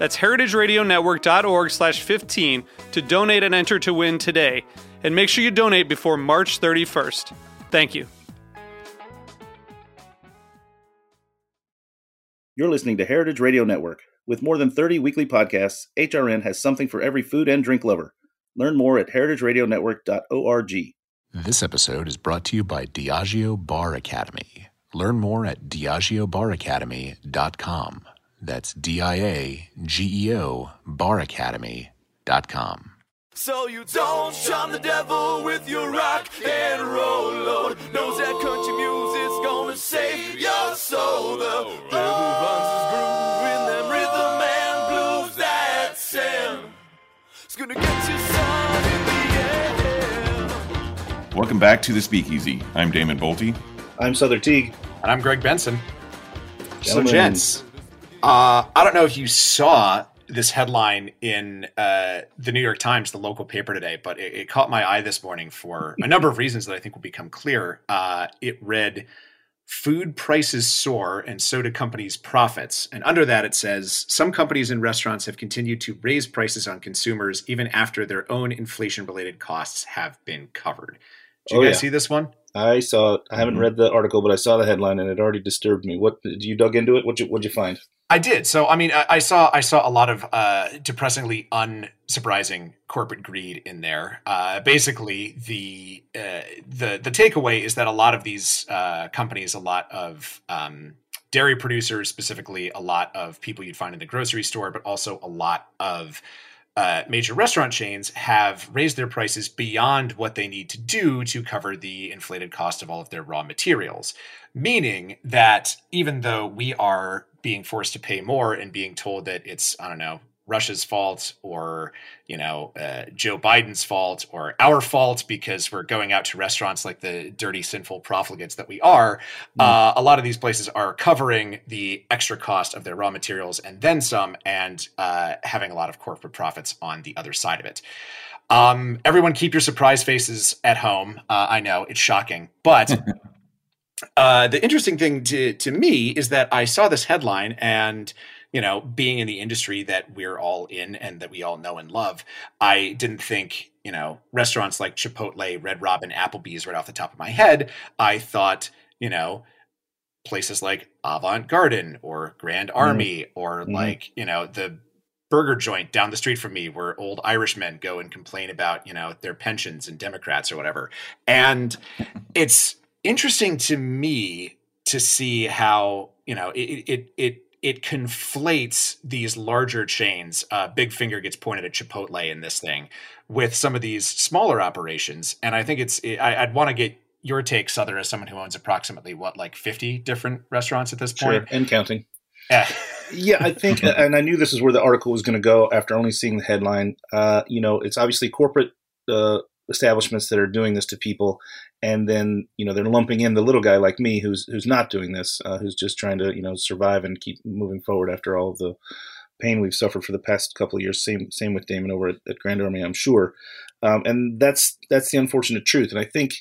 That's heritageradionetwork.org slash 15 to donate and enter to win today. And make sure you donate before March 31st. Thank you. You're listening to Heritage Radio Network. With more than 30 weekly podcasts, HRN has something for every food and drink lover. Learn more at heritageradionetwork.org. This episode is brought to you by Diageo Bar Academy. Learn more at diageobaracademy.com. That's D I A G E O baracademy.com. So you don't shun the devil with your rock and roll load. Knows that country music's gonna save your soul. The devil runs his groove in them rhythm and blues That's Sam. It's gonna get you son in the end. Welcome back to the Speakeasy. I'm Damon Boelte. I'm Sother Teague. And I'm Greg Benson. So, gents, uh, I don't know if you saw this headline in uh, the New York Times, the local paper today, but it, it caught my eye this morning for a number of reasons that I think will become clear. Uh, it read, Food prices soar and so do companies' profits. And under that, it says some companies and restaurants have continued to raise prices on consumers even after their own inflation related costs have been covered. Did you Oh, guys yeah. see this one? I saw. I haven't Mhm. read the article, but I saw the headline, and it already disturbed me. What did you dug into it? What you what'd you find? I did. So, I mean, I, I saw I saw a lot of uh, depressingly unsurprising corporate greed in there. Uh, basically, the uh, the the takeaway is that a lot of these uh, companies, a lot of um, dairy producers, specifically, a lot of people you'd find in the grocery store, but also a lot of uh, major restaurant chains have raised their prices beyond what they need to do to cover the inflated cost of all of their raw materials. Meaning that even though we are being forced to pay more and being told that it's, I don't know, Russia's fault or, you know, uh, Joe Biden's fault or our fault because we're going out to restaurants like the dirty, sinful profligates that we are, uh, a lot of these places are covering the extra cost of their raw materials and then some and uh, having a lot of corporate profits on the other side of it. Um, everyone keep your surprise faces at home. Uh, I know it's shocking, but uh, the interesting thing to, to me is that I saw this headline and, you know, being in the industry that we're all in and that we all know and love, I didn't think, you know, restaurants like Chipotle, Red Robin, Applebee's right off the top of my head. I thought, you know, places like Avant Garden or Grand Army or Mhm. like, you know, the burger joint down the street from me where old Irishmen go and complain about, you know, their pensions and Democrats or whatever. And it's interesting to me to see how, you know, it it it it conflates these larger chains. Uh, Big finger gets pointed at Chipotle in this thing with some of these smaller operations, and I think it's. I, I'd want to get your take, Sother, as someone who owns approximately what, like fifty different restaurants at this point. and counting. Yeah. Yeah, I think, and I knew this is where the article was going to go after only seeing the headline. Uh, you know, it's obviously corporate uh, establishments that are doing this to people, and then you know they're lumping in the little guy like me who's who's not doing this, uh, who's just trying to you know survive and keep moving forward after all of the pain we've suffered for the past couple of years. Same same with Damon over at, at Grand Army, I'm sure, um, and that's that's the unfortunate truth. And I think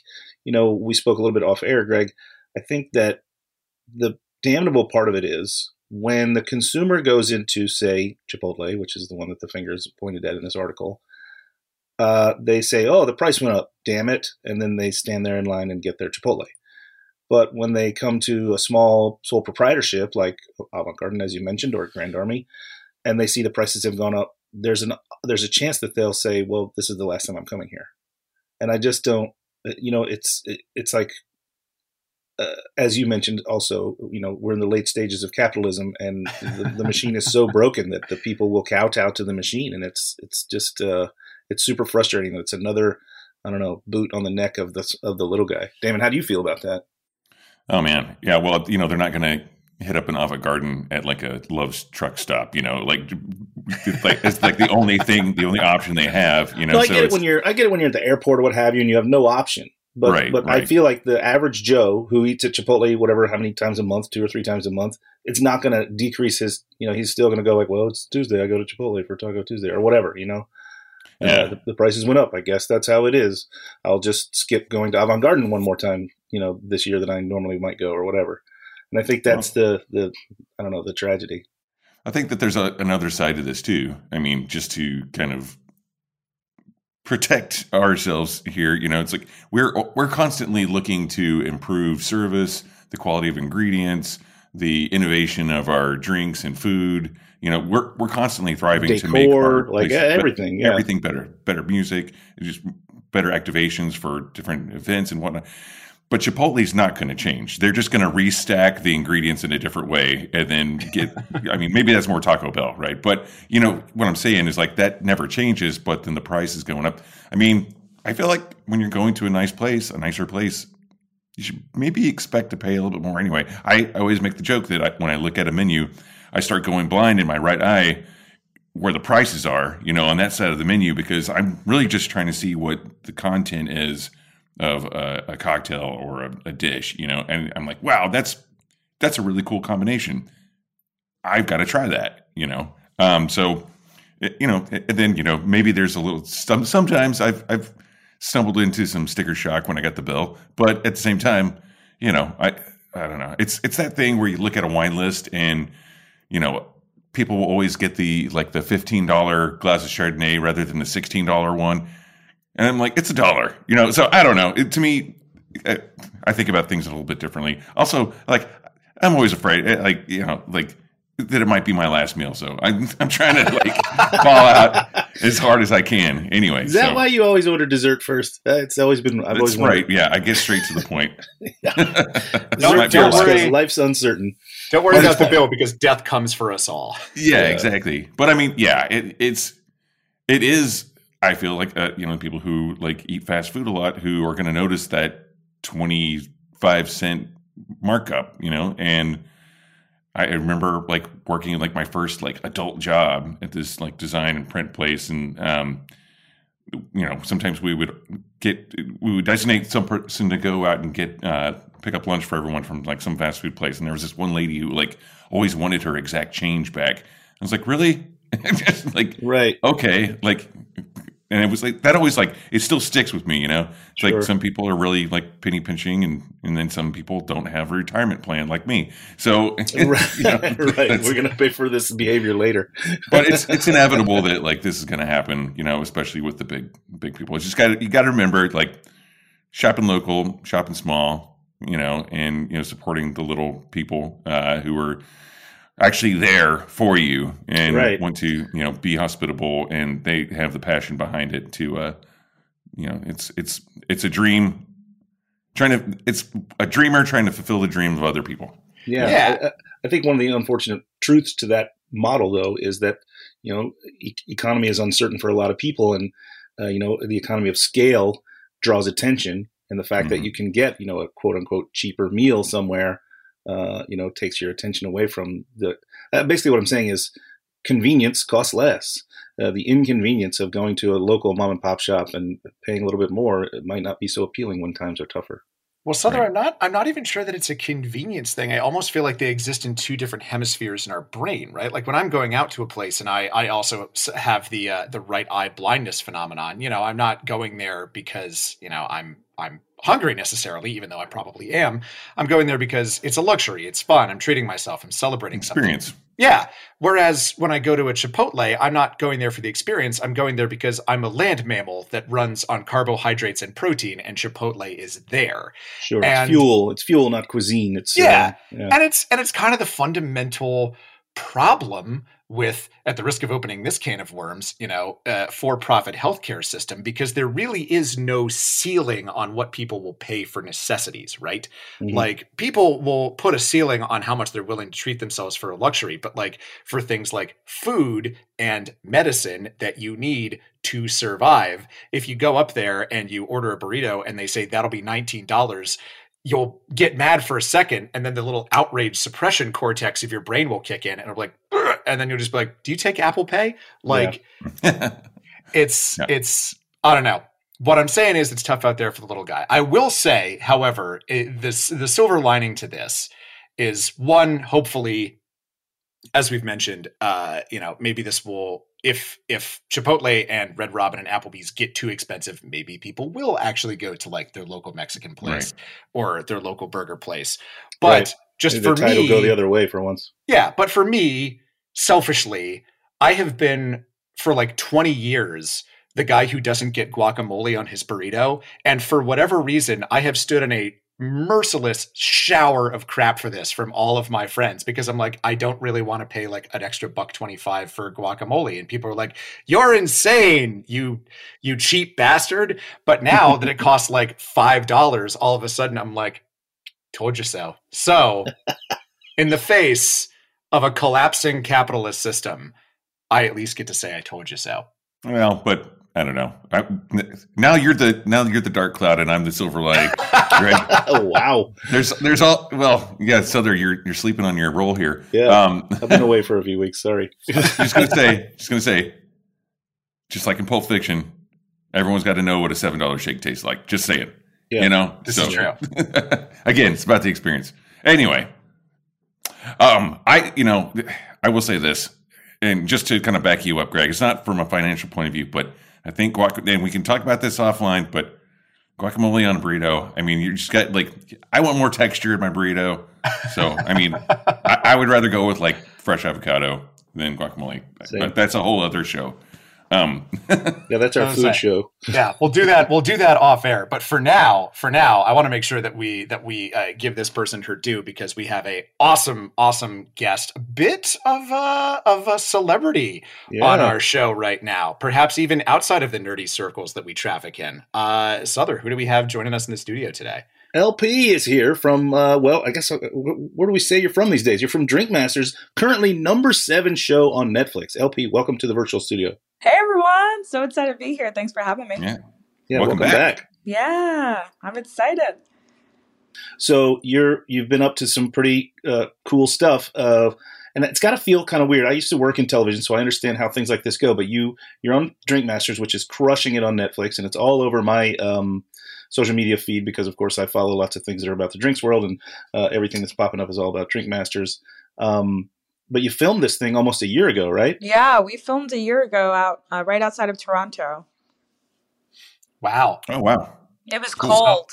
you know we spoke a little bit off air, Greg. I think that the damnable part of it is when the consumer goes into, say, Chipotle, which is the one that the finger is pointed at in this article, uh, they say, "Oh, the price went up, damn it!" and then they stand there in line and get their Chipotle. But when they come to a small sole proprietorship like Avant Garden, as you mentioned, or Grand Army, and they see the prices have gone up, there's an there's a chance that they'll say, "Well, this is the last time I'm coming here," and I just don't uh, you know, it's it, it's like uh, as you mentioned, also, you know, we're in the late stages of capitalism, and the, the machine is so broken that the people will kowtow to the machine, and it's it's just uh, it's super frustrating. That it's another, I don't know, boot on the neck of the of the little guy. Damon, how do you feel about that? Oh man, yeah. Well, you know, they're not going to hit up an Avant Garden at like a Love's truck stop. You know, like it's like it's like the only thing, the only option they have. You know, No, I so get it when you're I get it when you're at the airport or what have you, and you have no option. But Right, but I feel like the average Joe who eats at Chipotle, whatever, how many times a month, two or three times a month, it's not going to decrease his. You know, he's still going to go like, well, it's Tuesday, I go to Chipotle for Taco Tuesday or whatever. You know, Yeah. uh, the, the prices went up. I guess that's how it is. I'll just skip going to Avant Garden one more time. You know, this year that I normally might go or whatever. And I think that's the the I don't know the tragedy. I think that there's a, another side to this too. I mean, just to kind of protect ourselves here, you know, it's like we're we're constantly looking to improve service, the quality of ingredients, the innovation of our drinks and food. You know, we're we're constantly thriving to make our like be- everything. Yeah, everything better, better music, just better activations for different events and whatnot. But Chipotle's not going to change. They're just going to restack the ingredients in a different way and then get. I mean, maybe that's more Taco Bell, right? But you know what I'm saying is like that never changes. But then the price is going up. I mean, I feel like when you're going to a nice place, a nicer place, you should maybe expect to pay a little bit more anyway. I, I always make the joke that I, when I look at a menu, I start going blind in my right eye where the prices are, you know, on that side of the menu because I'm really just trying to see what the content is of a, a cocktail or a, a dish, you know, and I'm like, wow, that's that's a really cool combination. I've got to try that, you know. Um, so, you know, and then you know maybe there's a little. Some, sometimes I've I've stumbled into some sticker shock when I got the bill, but at the same time, you know, I I don't know. It's it's that thing where you look at a wine list and you know people will always get the like the fifteen dollar glass of Chardonnay rather than the sixteen dollar one, and I'm like, it's a dollar, you know. So I don't know. It, to me, I, I think about things a little bit differently. Also, like I'm always afraid, eh, like you know, like that it might be my last meal. So I'm I'm trying to like fall out as hard as I can. Anyway, Is that so- why you always order dessert first? Uh, it's always been. I've That's always right. wondered. Yeah, I get straight to the point. Don't- don't worry. life's uncertain. Don't worry about the bill because death comes for us all. Yeah, Yeah. exactly. But I mean, yeah, it, it's it is. I feel like uh, you know people who like eat fast food a lot who are going to notice that twenty five cent markup. You know, and I remember like working in like my first like adult job at this like design and print place, and um, you know sometimes we would get we would designate some person to go out and get uh, pick up lunch for everyone from like some fast food place, and there was this one lady who like always wanted her exact change back. I was like, really? Just like Right. okay, like, and it was like that always like it still sticks with me, you know. It's Sure. like some people are really like penny pinching, and and then some people don't have a retirement plan like me. So, Right. you know, right. We're gonna pay for this behavior later. but it's it's inevitable that like this is going to happen, you know, especially with the big big people. It's just got you got to remember like shopping local, shopping small, you know, and you know supporting the little people uh, who are actually there for you and Right. want to you know be hospitable and they have the passion behind it to uh you know it's it's it's a dream trying to it's a dreamer trying to fulfill the dream of other people Yeah. Yeah. I, I think one of the unfortunate truths to that model, though, is that you know e- economy is uncertain for a lot of people, and uh, you know the economy of scale draws attention, and the fact that Mhm. you can get you know a quote unquote cheaper meal somewhere, uh, you know, takes your attention away from the. Uh, basically, what I'm saying is convenience costs less. Uh, the inconvenience of going to a local mom and pop shop and paying a little bit more it might not be so appealing when times are tougher. Well, Sother, Right. I'm not. I'm not even sure that it's a convenience thing. I almost feel like they exist in two different hemispheres in our brain, right? Like when I'm going out to a place, and I, I also have the uh, the right eye blindness phenomenon. You know, I'm not going there because you know I'm I'm hungry necessarily, even though I probably am. I'm going there because it's a luxury. It's fun. I'm treating myself. I'm celebrating something. experience Yeah. Whereas when I go to a Chipotle, I'm not going there for the experience. I'm going there because I'm a land mammal that runs on carbohydrates and protein, and Chipotle is there. Sure, And- it's fuel. It's fuel, not cuisine. It's uh, Yeah. yeah. And it's and it's kind of the fundamental problem with, at the risk of opening this can of worms, you know, uh, for-profit healthcare system because there really is no ceiling on what people will pay for necessities, right? Mhm. Like people will put a ceiling on how much they're willing to treat themselves for a luxury, but like for things like food and medicine that you need to survive, if you go up there and you order a burrito and they say that'll be $19, you'll get mad for a second and then the little outrage suppression cortex of your brain will kick in and be like and then you'll just be like do you take apple pay? Like it's Yeah. it's i don't know. What i'm saying is it's tough out there for the little guy. I will say however it, this the silver lining to this is one hopefully as we've mentioned uh you know maybe this will if if chipotle and red robin and applebee's get too expensive maybe people will actually go to like their local mexican place or their local burger place but Right. just Maybe for the tide me go the other way for once. yeah, but for me, selfishly, I have been for like 20 years the guy who doesn't get guacamole on his burrito. And for whatever reason, I have stood in a merciless shower of crap for this from all of my friends because I'm like, I don't really want to pay like an extra buck 25 for guacamole. And people are like, you're insane, you you cheap bastard. But now that it costs like five dollars, all of a sudden I'm like, told you so. So in the face of a collapsing capitalist system, I at least get to say I told you so. Well, but I don't know. I, now you're the now you're the dark cloud, and I'm the silver light. Right? oh wow! There's there's all well, yeah. So there, you're you're sleeping on your role here. Yeah. Um, I've been away for a few weeks. Sorry. just gonna say, just gonna say, just like in Pulp Fiction, everyone's got to know what a seven dollar shake tastes like. Just say it. Yeah. You know. This is true. again, it's about the experience. Anyway, um, I you know, I will say this, and just to kind of back you up, Greg, it's not from a financial point of view, but I think guac, and we can talk about this offline, but guacamole on a burrito. I mean, you just got like, I want more texture in my burrito. So, I mean, I, I would rather go with like fresh avocado than guacamole, Same. but that's a whole other show. Um, Yeah, that's our food like- show. yeah, we'll do that. We'll do that off air. But for now, for now, I want to make sure that we that we uh, give this person her due because we have a awesome, awesome guest, a bit of a of a celebrity Yeah. on our show right now. Perhaps even outside of the nerdy circles that we traffic in. Uh, Sother, who do we have joining us in the studio today? LP is here from, uh, well, I guess, uh, where do we say you're from these days? You're from Drink Masters, currently number seven show on Netflix. LP, welcome to the virtual studio. Hey everyone! So excited to be here. Thanks for having me. yeah. Yeah, Welcome welcome, back. back. Yeah, I'm excited. So you're you've been up to some pretty uh, cool stuff, uh, and it's got to feel kind of weird. I used to work in television, so I understand how things like this go. But you you're on Drink Masters, which is crushing it on Netflix, and it's all over my um, social media feed because, of course, I follow lots of things that are about the drinks world, and uh, everything that's popping up is all about Drink Masters. Um, but you filmed this thing almost a year ago, right? Yeah, we filmed a year ago out uh, right outside of Toronto. Wow. Oh wow. It was Cool. cold.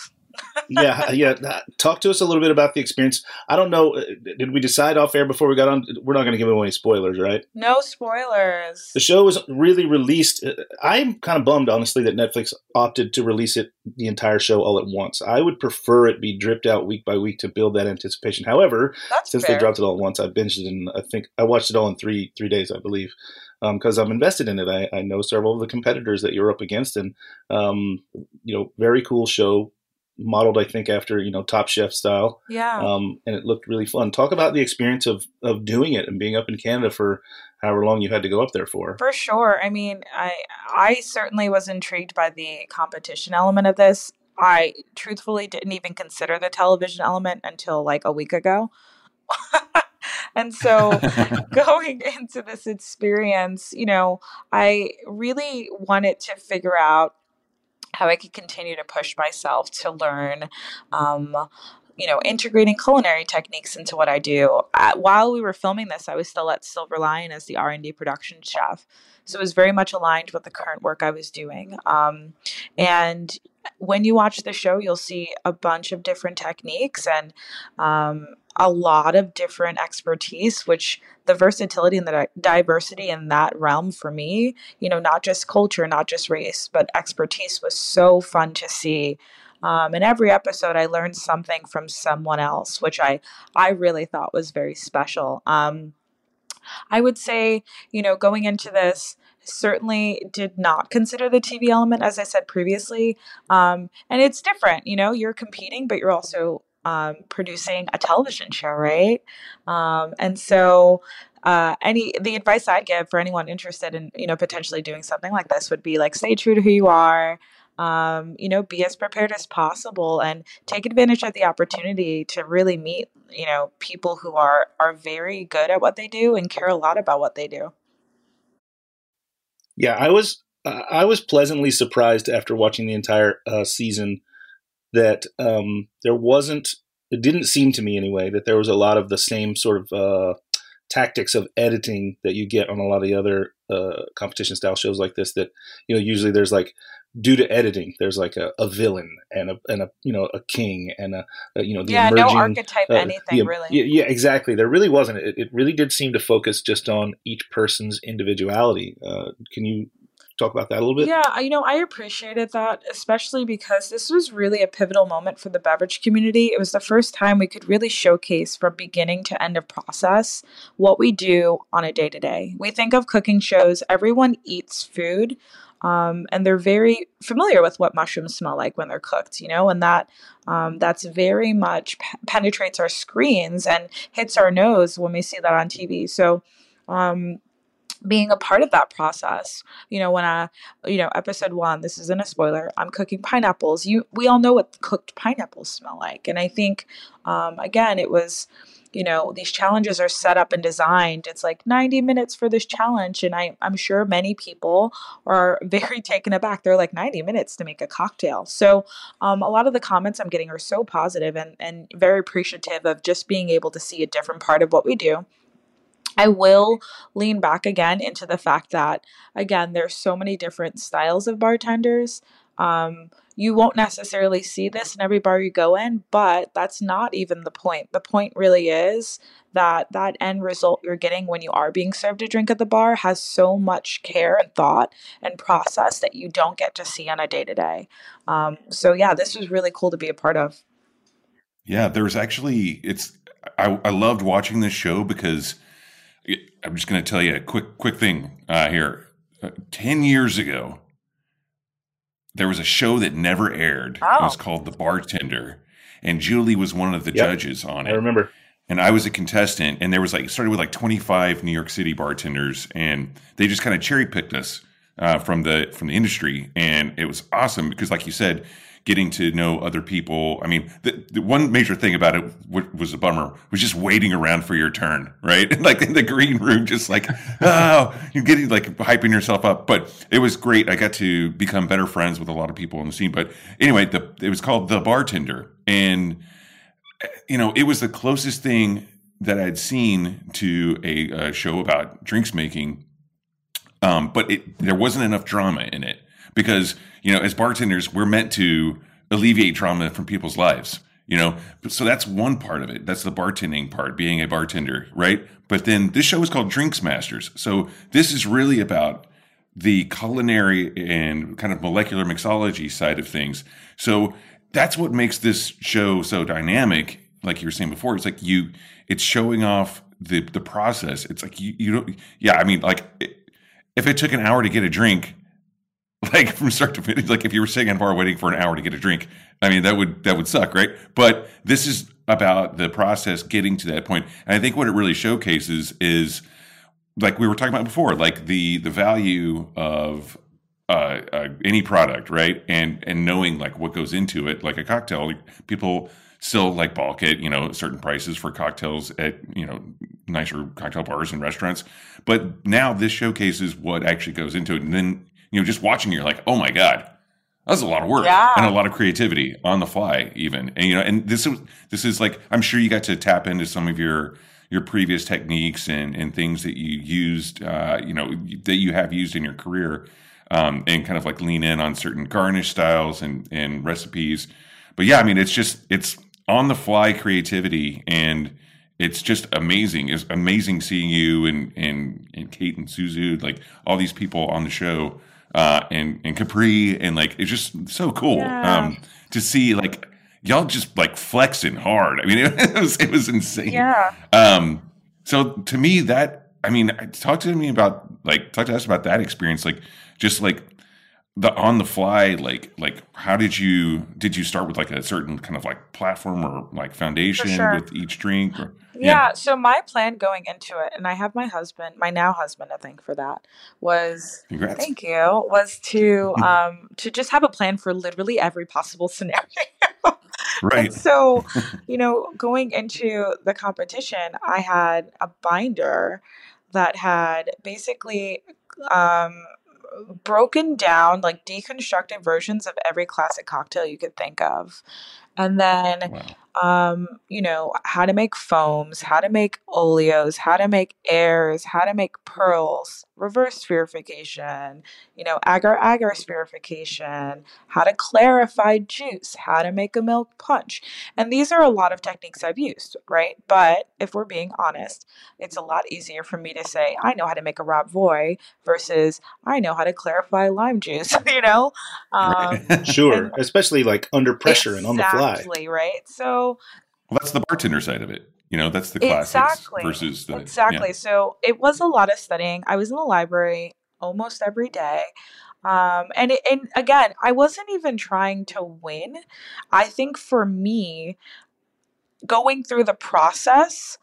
Yeah, yeah. Talk to us a little bit about the experience. I don't know. uh, Did we decide off air before we got on? We're not going to give away any spoilers, right? No spoilers. The show was really released. uh, I'm kind of bummed, honestly, that Netflix opted to release it the entire show all at once. I would prefer it be dripped out week by week to build that anticipation. However, That's since fair. they dropped it all at once, I binged it, and I think I watched it all in three three days, I believe, because I'm invested in it. I, I know several of the competitors that you're up against, and um, you know, very cool show, modeled, I think, after you know Top Chef style yeah. um, and it looked really fun. Talk about the experience of of doing it and being up in Canada for however long you had to go up there for. For sure. I mean, I I certainly was intrigued by the competition element of this. I truthfully didn't even consider the television element until like a week ago. and so going into this experience, you know, I really wanted to figure out how I could continue to push myself to learn um, you know, integrating culinary techniques into what I do. Uh, while we were filming this, I was still at Silver Lyan as the R and D production chef, so it was very much aligned with the current work I was doing. Um, and when you watch the show, you'll see a bunch of different techniques and um, a lot of different expertise, which the versatility and the diversity in that realm for me, you know, not just culture, not just race, but expertise was so fun to see. Um, in every episode, I learned something from someone else, which I I really thought was very special. Um, I would say, you know, going into this, certainly did not consider the TV element, as I said previously. Um, and it's different, you know, you're competing, but you're also um, producing a television show, right? Um, and so, uh, any the advice I'd give for anyone interested in you know potentially doing something like this would be like stay true to who you are. Um, you know, be as prepared as possible and take advantage of the opportunity to really meet you know people who are are very good at what they do and care a lot about what they do. Yeah, I was uh, I was pleasantly surprised after watching the entire uh, season that um, there wasn't. It didn't seem to me anyway that there was a lot of the same sort of uh, tactics of editing that you get on a lot of the other uh, competition style shows like this. That you know usually there's like due to editing there's like a, a villain and a and a you know a king and a, a you know the yeah emerging, no archetype uh, anything yeah, really yeah, yeah exactly there really wasn't it, it really did seem to focus just on each person's individuality uh, can you talk about that a little bit? Yeah, you know, I appreciated that, especially because this was really a pivotal moment for the beverage community. It was the first time we could really showcase from beginning to end of process what we do on a day to day. We think of cooking shows, everyone eats food. Um, and they're very familiar with what mushrooms smell like when they're cooked, you know, and that um, that's very much p- penetrates our screens and hits our nose when we see that on TV. So, um, being a part of that process. You know when i you know episode one this isn't a spoiler i'm cooking pineapples. You we all know what cooked pineapples smell like and i think um, again it was you know these challenges are set up and designed. It's like 90 minutes for this challenge and I, i'm sure many people are very taken aback. They're like 90 minutes to make a cocktail. So um, a lot of the comments i'm getting are so positive and, and very appreciative of just being able to see a different part of what we do I will lean back again into the fact that, again, there's so many different styles of bartenders. Um, you won't necessarily see this in every bar you go in, but that's not even the point. The point really is that that end result you're getting when you are being served a drink at the bar has so much care and thought and process that you don't get to see on a day to day. So, yeah, this was really cool to be a part of. Yeah, there's actually, it's, I, I loved watching this show because I'm just going to tell you a quick quick thing uh, here. Uh, Ten years ago, there was a show that never aired. Oh. It was called The Bartender, and Julie was one of the Yep. judges on it. I remember. And I was a contestant, and there was like it started with like 25 New York City bartenders, and they just kind of cherry picked us uh, from the from the industry, and it was awesome because, like you said, getting to know other people. I mean, the, the one major thing about it what was a bummer was just waiting around for your turn, right? like in the green room, just like oh, you're getting like hyping yourself up. But it was great. I got to become better friends with a lot of people on the scene. But anyway, the it was called the bartender, and you know, it was the closest thing that I'd seen to a, uh show about drinks making. Um, but it, there wasn't enough drama in it because, you know, as bartenders, we're meant to alleviate trauma from people's lives, you know? So that's one part of it. That's the bartending part, being a bartender, right? But then this show is called Drinks Masters. So this is really about the culinary and kind of molecular mixology side of things. So that's what makes this show so dynamic. Like you were saying before, it's like you, it's showing off the the process. It's like you, you don't, yeah. I mean, like if it took an hour to get a drink, like from start to finish, like if you were sitting in a bar waiting for an hour to get a drink, I mean that would that would suck, right? But this is about the process getting to that point, and I think what it really showcases is like we were talking about before, like the the value of uh, uh, any product, right? And and knowing like what goes into it, like a cocktail, like, people still like balk at you know certain prices for cocktails at you know nicer cocktail bars and restaurants, but now this showcases what actually goes into it, and then you know just watching, you're like, oh my god. That's a lot of work Yeah. and a lot of creativity on the fly, even. And you know, and this is this is like I'm sure you got to tap into some of your your previous techniques and, and things that you used, uh, you know, that you have used in your career, um, and kind of like lean in on certain garnish styles and and recipes. But yeah, I mean, it's just it's on the fly creativity, and it's just amazing. It's amazing seeing you and and and Kate and Suzu, like all these people on the show, uh, and and Capri, and like it's just so cool Yeah. um, to see like y'all just like flexing hard. I mean, it was it was insane. Yeah. Um, so to me, that I mean, talk to me about like talk to us about that experience. Like, just like the on the fly like like how did you did you start with like a certain kind of like platform or like foundation sure. with each drink or, Yeah, so my plan going into it, and I have my husband, my now husband, I think for that, was congrats thank you, was to um to just have a plan for literally every possible scenario. right And so, you know, going into the competition, I had a binder that had basically um, broken down, like deconstructed versions of every classic cocktail you could think of. And then, wow um, you know, how to make foams, how to make oleos, how to make airs, how to make pearls, reverse spherification, you know, agar agar spherification, how to clarify juice, how to make a milk punch. And these are a lot of techniques I've used, right? But if we're being honest, it's a lot easier for me to say, I know how to make a Rob Roy versus I know how to clarify lime juice, you know? Um. Sure, And- especially like under pressure and on the fly. Exactly, right? So well that's the bartender side of it you know that's the classics exactly. versus the exactly. So it was a lot of studying. I was in the library almost every day. Um, and it, and again, I wasn't even trying to win. I think for me, going through the process,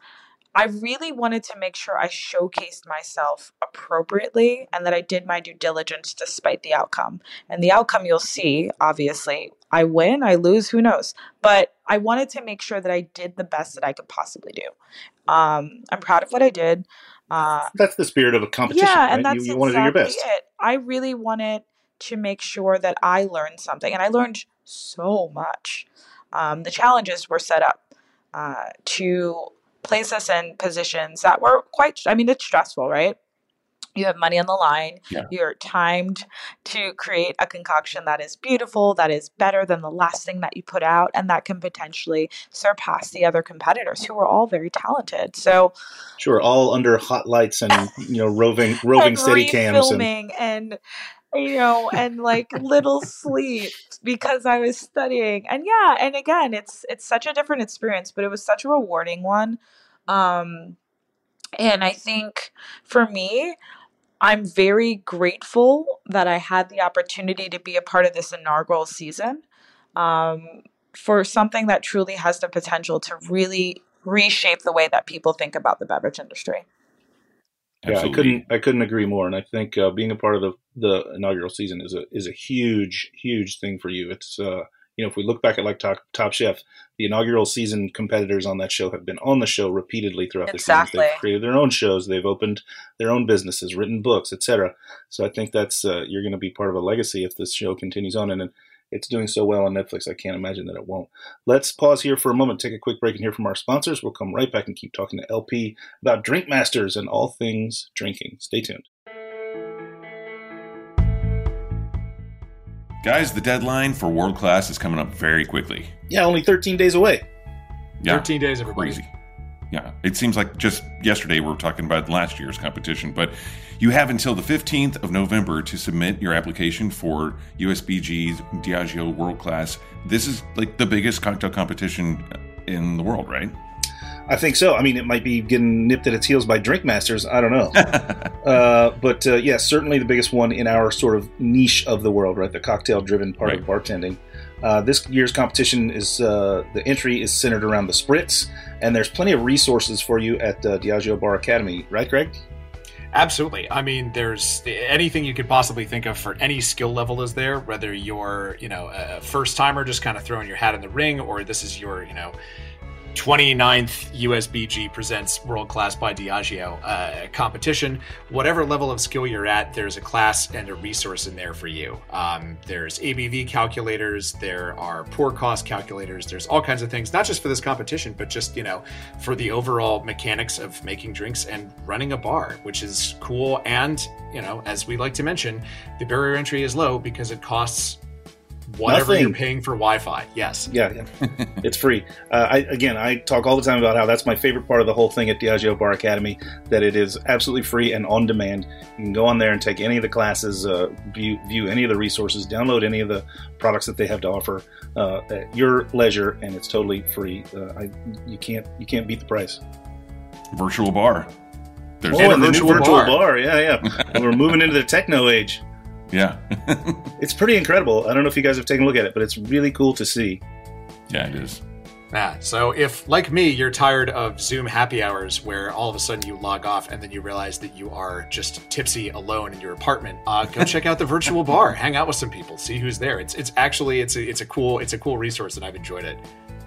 I really wanted to make sure I showcased myself appropriately and that I did my due diligence despite the outcome. And the outcome you'll see, obviously, I win, I lose, who knows. But I wanted to make sure that I did the best that I could possibly do. Um, I'm proud of what I did. Uh, That's the spirit of a competition, yeah, right? and that's you, you want to do your exactly best. it. I really wanted to make sure that I learned something, and I learned so much. Um, the challenges were set up uh, to place us in positions that were quite. I mean, it's stressful, right? You have money on the line. Yeah. You're timed to create a concoction that is beautiful, that is better than the last thing that you put out, and that can potentially surpass the other competitors who are all very talented. So, Sure, all under hot lights and you know roving roving steady cams and and you know and like little sleep because I was studying and yeah and again it's it's such a different experience but it was such a rewarding one um and I think for me I'm very grateful that I had the opportunity to be a part of this inaugural season um for something that truly has the potential to really reshape the way that people think about the beverage industry. Yeah, I couldn't I couldn't agree more. And I think uh, being a part of the the inaugural season is a is a huge huge thing for you. It's uh, you know if we look back at like Top, Top Chef, the inaugural season competitors on that show have been on the show repeatedly throughout the season. They've created their own shows, they've opened their own businesses, written books, etc. So I think that's uh, you're going to be part of a legacy if this show continues on and. and it's doing so well on Netflix, I can't imagine that it won't. Let's pause here for a moment, take a quick break, and hear from our sponsors. We'll come right back and keep talking to LP about Drink Masters and all things drinking. Stay tuned. Guys, the deadline for World Class is coming up very quickly. Yeah, only 13 days away. Yeah, 13 days, everybody. crazy. Yeah, it seems like just yesterday we were talking about last year's competition, but you have until the 15th of November to submit your application for USBG's Diageo World Class. This is like the biggest cocktail competition in the world, right? I think so. I mean, it might be getting nipped at its heels by Drink Masters. I don't know. uh, but uh, yeah, certainly the biggest one in our sort of niche of the world, right? The cocktail driven part of bartending. Uh, this year's competition is uh, the entry is centered around the spritz, and there's plenty of resources for you at uh, Diageo Bar Academy, right, Greg? Absolutely. I mean, there's anything you could possibly think of for any skill level is there, whether you're, you know, a first timer just kind of throwing your hat in the ring, or this is your, you know, 29th USBG presents World Class by Diageo uh, competition. Whatever level of skill you're at, there's a class and a resource in there for you. Um, there's ABV calculators, there are pour cost calculators, there's all kinds of things, not just for this competition, but just, you know, for the overall mechanics of making drinks and running a bar, which is cool. And, you know, as we like to mention, the barrier entry is low because it costs whatever Nothing. you're paying for Wi-Fi. Yes. Yeah, yeah. it's free. Uh, I again, I talk all the time about how that's my favorite part of the whole thing at Diageo Bar Academy. That it is absolutely free and on demand. You can go on there and take any of the classes, uh, view view any of the resources, download any of the products that they have to offer uh, at your leisure, and it's totally free. Uh, I, you can't you can't beat the price. Virtual bar. There's Oh, a and the new virtual virtual bar. bar. Yeah, yeah. we're moving into the techno age. Yeah, It's pretty incredible. I don't know if you guys have taken a look at it, but it's really cool to see. yeah, it is. Yeah. So if, like me, you're tired of Zoom happy hours where all of a sudden you log off and then you realize that you are just tipsy alone in your apartment, uh, go check out the virtual bar. Hang out with some people. See who's there. It's it's actually it's a it's a cool it's a cool resource and I've enjoyed it.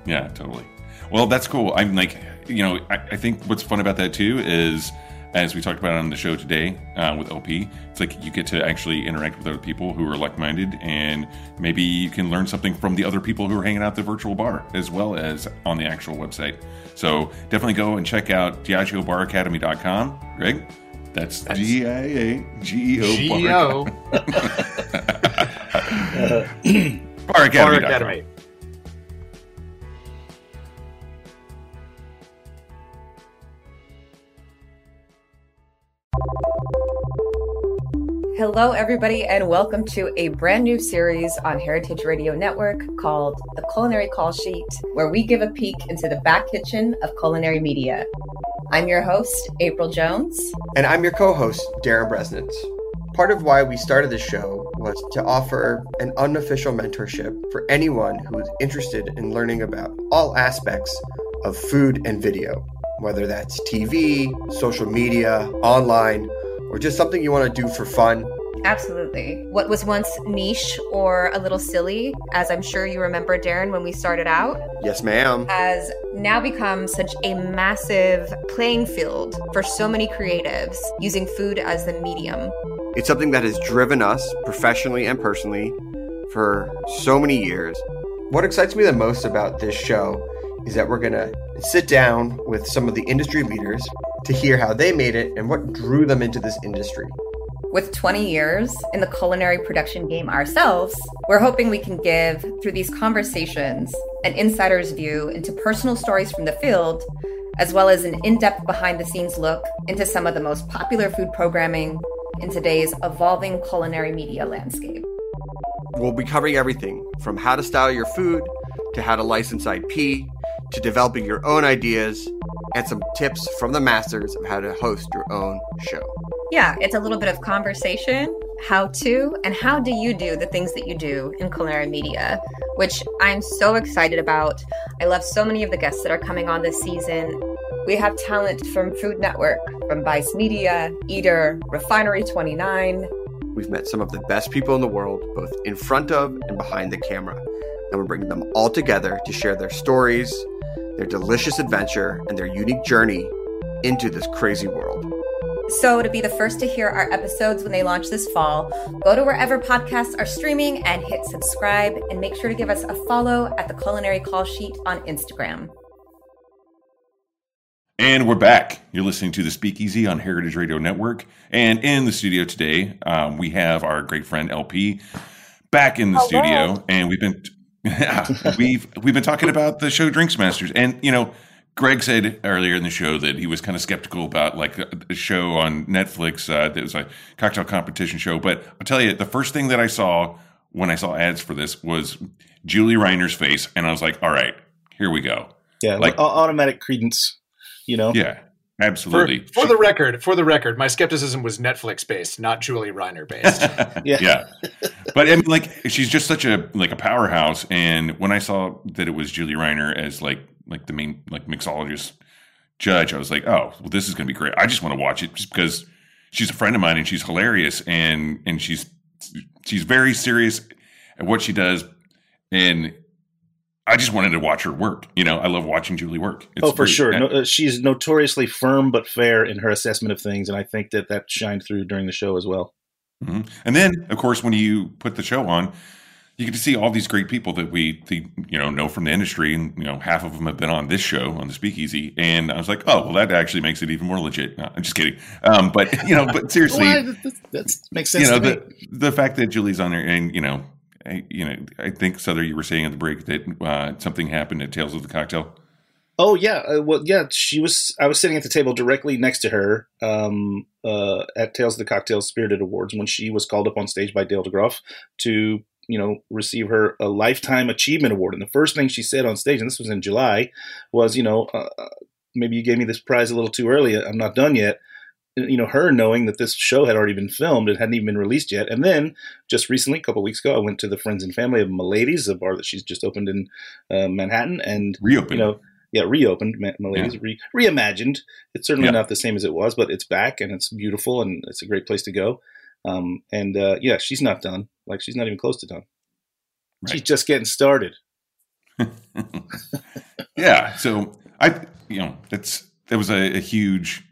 Yeah, totally. Well, that's cool. I'm like, you know, I, I think what's fun about that too is, as we talked about on the show today uh, with LP, it's like you get to actually interact with other people who are like minded, and maybe you can learn something from the other people who are hanging out at the virtual bar as well as on the actual website. So definitely go and check out DiageoBarAcademy.com. Greg, that's That's- D I A G E O Geo Bar Bar Academy. Hello, everybody, and welcome to a brand new series on Heritage Radio Network called The Culinary Call Sheet, where we give a peek into the back kitchen of culinary media. I'm your host, April Jones. And I'm your co host, Darin Bresnitz. Part of why we started this show was to offer an unofficial mentorship for anyone who is interested in learning about all aspects of food and video, whether that's TV, social media, online, or just something you want to do for fun. Absolutely. What was once niche or a little silly, as I'm sure you remember, Darin, when we started out, Yes, ma'am. has now become such a massive playing field for so many creatives using food as the medium. It's something that has driven us professionally and personally for so many years. What excites me the most about this show is that we're going to sit down with some of the industry leaders to hear how they made it and what drew them into this industry. With 20 years in the culinary production game ourselves, we're hoping we can give, through these conversations, an insider's view into personal stories from the field, as well as an in depth behind the scenes look into some of the most popular food programming in today's evolving culinary media landscape. We'll be covering everything from how to style your food to how to license IP to developing your own ideas and some tips from the masters of how to host your own show. Yeah, it's a little bit of conversation, how to, and how do you do the things that you do in culinary media, which I'm so excited about. I love so many of the guests that are coming on this season. We have talent from Food Network, from Vice Media, Eater, Refinery 29. We've met some of the best people in the world, both in front of and behind the camera, and we're bringing them all together to share their stories, their delicious adventure, and their unique journey into this crazy world. So, to be the first to hear our episodes when they launch this fall, go to wherever podcasts are streaming and hit subscribe, and make sure to give us a follow at the Culinary Call Sheet on Instagram. And we're back. You're listening to the Speakeasy on Heritage Radio Network. And in the studio today, um, we have our great friend LP back in the Hello. studio, and we've been we've we've been talking about the show Drinks Masters. And you know, Greg said earlier in the show that he was kind of skeptical about like a, show on Netflix uh, that was a cocktail competition show. But I'll tell you, the first thing that I saw when I saw ads for this was Julie Reiner's face, and I was like, all right, here we go. Yeah, Like- automatic credence. You know, Yeah, absolutely. for the record, for the record, my skepticism was Netflix based, not Julie Reiner based. Yeah. yeah. But I mean, like, she's just such a like a powerhouse. And when I saw that it was Julie Reiner as like like the main like mixologist judge, I was like, oh, well, this is going to be great. I just want to watch it just because she's a friend of mine and she's hilarious and and she's she's very serious at what she does. And I just wanted to watch her work. You know, I love watching Julie work. It's oh, for great. sure. No, uh, she's notoriously firm but fair in her assessment of things, and I think that that shined through during the show as well. Mhm. And then, of course, when you put the show on, you get to see all these great people that we, the, you know, know from the industry, and you know, half of them have been on this show on the Speakeasy. And I was like, oh, well, that actually makes it even more legit. No, I'm just kidding. Um, but you know, but seriously, Well, that, makes sense. you know, the the fact that Julie's on there, and you know, I, you know, I think Sother, you were saying at the break that uh, something happened at Tales of the Cocktail. Oh yeah, uh, well yeah, she was. I was sitting at the table directly next to her um, uh, at Tales of the Cocktail Spirited Awards when she was called up on stage by Dale DeGroff to you know receive her a lifetime achievement award. And the first thing she said on stage, and this was in July, was you know uh, uh, maybe you gave me this prize a little too early. I'm not done yet. You know her knowing that this show had already been filmed and hadn't even been released yet. And then just recently, a couple weeks ago, I went to the friends and family of Milady's, a bar that she's just opened in uh, Manhattan, and Reopened. you know. Yeah, reopened. Ma- Milady's re- reimagined. It's certainly Yeah. not the same as it was, but it's back and it's beautiful and it's a great place to go. Um, and uh, yeah, she's not done. Like she's not even close to done. She's just getting started. yeah. So I, you know, it's it was a, a huge,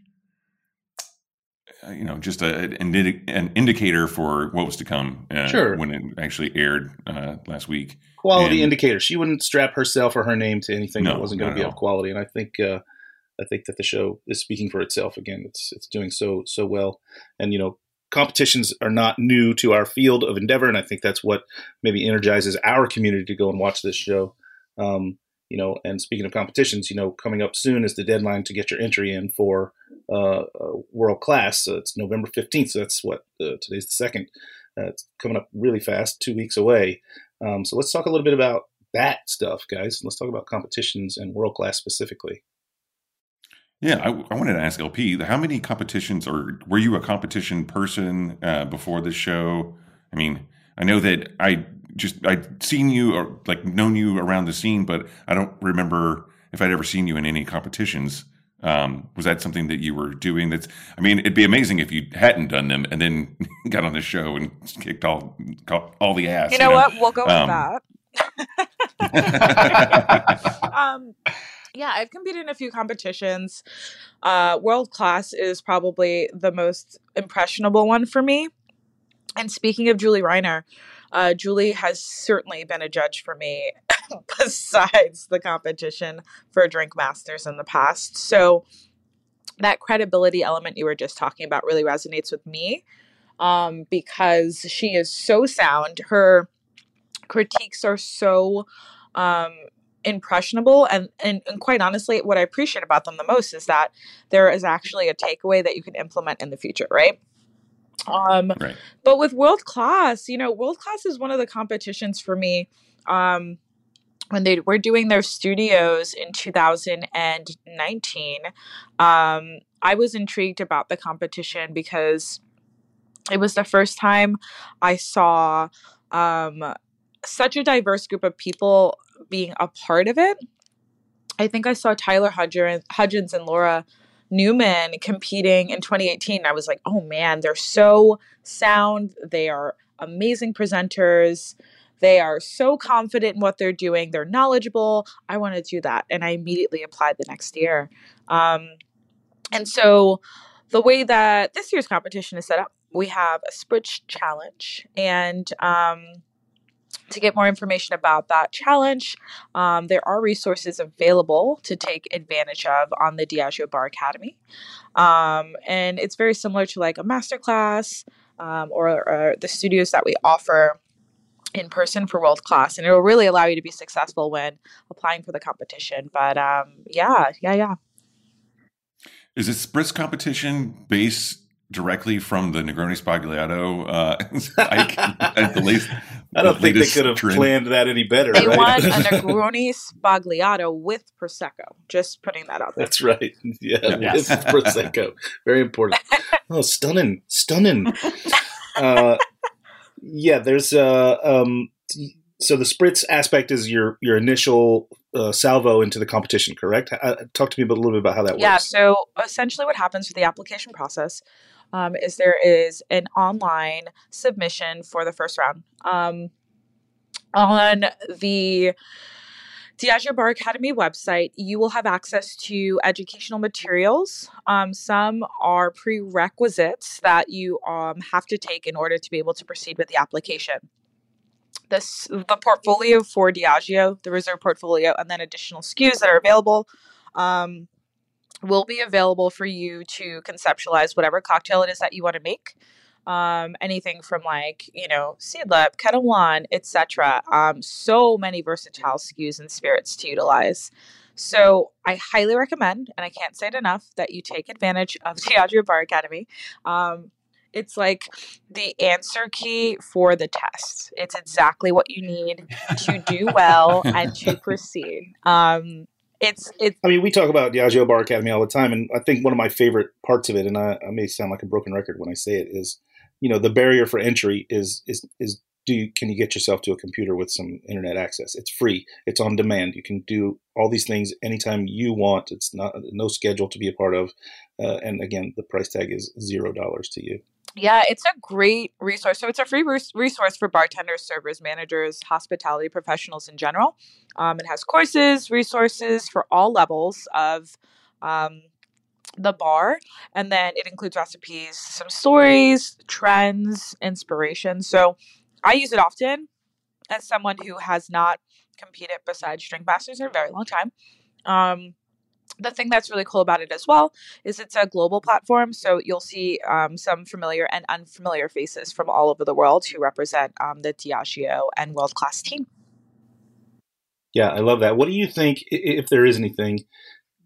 you know, just a, an, an indicator for what was to come. Uh, Sure. When it actually aired uh, last week. quality And- indicator. She wouldn't strap herself or her name to anything that wasn't going to be of quality. And I think uh, I think that the show is speaking for itself. Again, it's it's doing so so well. And you know, competitions are not new to our field of endeavor, and I think that's what maybe energizes our community to go and watch this show. Um, you know, and speaking of competitions, you know, coming up soon is the deadline to get your entry in for uh, world class. So it's November fifteenth. So that's what uh, today's the second. Uh, it's coming up really fast, two weeks away. Um, so let's talk a little bit about that stuff, guys. Let's talk about competitions and world class specifically. Yeah, I, I wanted to ask LP, how many competitions, or were you a competition person uh, before this show? I mean, I know that I just I'd seen you or like known you around the scene, but I don't remember if I'd ever seen you in any competitions. Um, was that something that you were doing? That's, I mean, it'd be amazing if you hadn't done them and then got on the show and kicked all all the ass. You know what? We'll go with Um, that. um, yeah, I've competed in a few competitions. Uh, World class is probably the most impressionable one for me. And speaking of Julie Reiner, uh, Julie has certainly been a judge for me besides the competition for Drink Masters in the past. So that credibility element you were just talking about really resonates with me um, because she is so sound. Her critiques are so um, impressionable and, and and quite honestly what i appreciate about them the most is that there is actually a takeaway that you can implement in the future right um Right. but with world class you know world class is one of the competitions for me um when they were doing their studios in 2019 um i was intrigued about the competition because it was the first time i saw um such a diverse group of people being a part of it. I think I saw Tyler Hudgens, Hudgens and Laura Newman competing in 2018. I was like, oh man, they're so sound. They are amazing presenters. They are so confident in what they're doing. They're knowledgeable. I want to do that. And I immediately applied the next year. Um, and so the way that this year's competition is set up, we have a Spritz challenge. And um, to get more information about that challenge, um, there are resources available to take advantage of on the Diageo Bar Academy. Um, and it's very similar to like a masterclass um, or, or the studios that we offer in person for world class. And it will really allow you to be successful when applying for the competition. But um, yeah, yeah, yeah. Is this Spritz competition based directly from the Negroni Sbagliato? Uh, like, at the least, I don't the think they could have trend? planned that any better. They right? want a Negroni Sbagliato with Prosecco. Just putting that out there. That's right. Yeah, Yes. with prosecco. Very important. Oh, stunning, stunning. Uh, yeah, there's uh, um, so the spritz aspect is your your initial uh, salvo into the competition, correct? Uh, talk to me about, a little bit about how that Yeah, works. Yeah, so essentially what happens with the application process um, is there is an online submission for the first round. Um, on the Diageo Bar Academy website, you will have access to educational materials. Um, some are prerequisites that you um, have to take in order to be able to proceed with the application. This the portfolio for Diageo, the reserve portfolio, and then additional SKUs that are available. Um, will be available for you to conceptualize whatever cocktail it is that you want to make. Um, anything from like you know seedlip, Ketel One, etc. Um, so many versatile SKUs and spirits to utilize. So I highly recommend, and I can't say it enough, that you take advantage of Diageo Bar Academy. Um, it's like the answer key for the test. It's exactly what you need to do well and to proceed. Um, it's it's I mean, we talk about Diageo Bar Academy all the time, and I think one of my favorite parts of it, and I, I may sound like a broken record when I say it, is you know the barrier for entry is is is do you, can you get yourself to a computer with some internet access? It's free. It's on demand. You can do all these things anytime you want. It's not no schedule to be a part of, uh, and again, the price tag is zero dollars to you. Yeah, it's a great resource. So it's a free res- resource for bartenders, servers, managers, hospitality professionals in general. Um, it has courses, resources for all levels of um, the bar, and then it includes recipes, some stories, trends, inspiration. So I use it often as someone who has not competed besides Drink Masters in a very long time. Um, the thing that's really cool about it as well is it's a global platform so you'll see um, some familiar and unfamiliar faces from all over the world who represent um, the diageo and world class team Yeah, I love that. What do you think, if there is anything,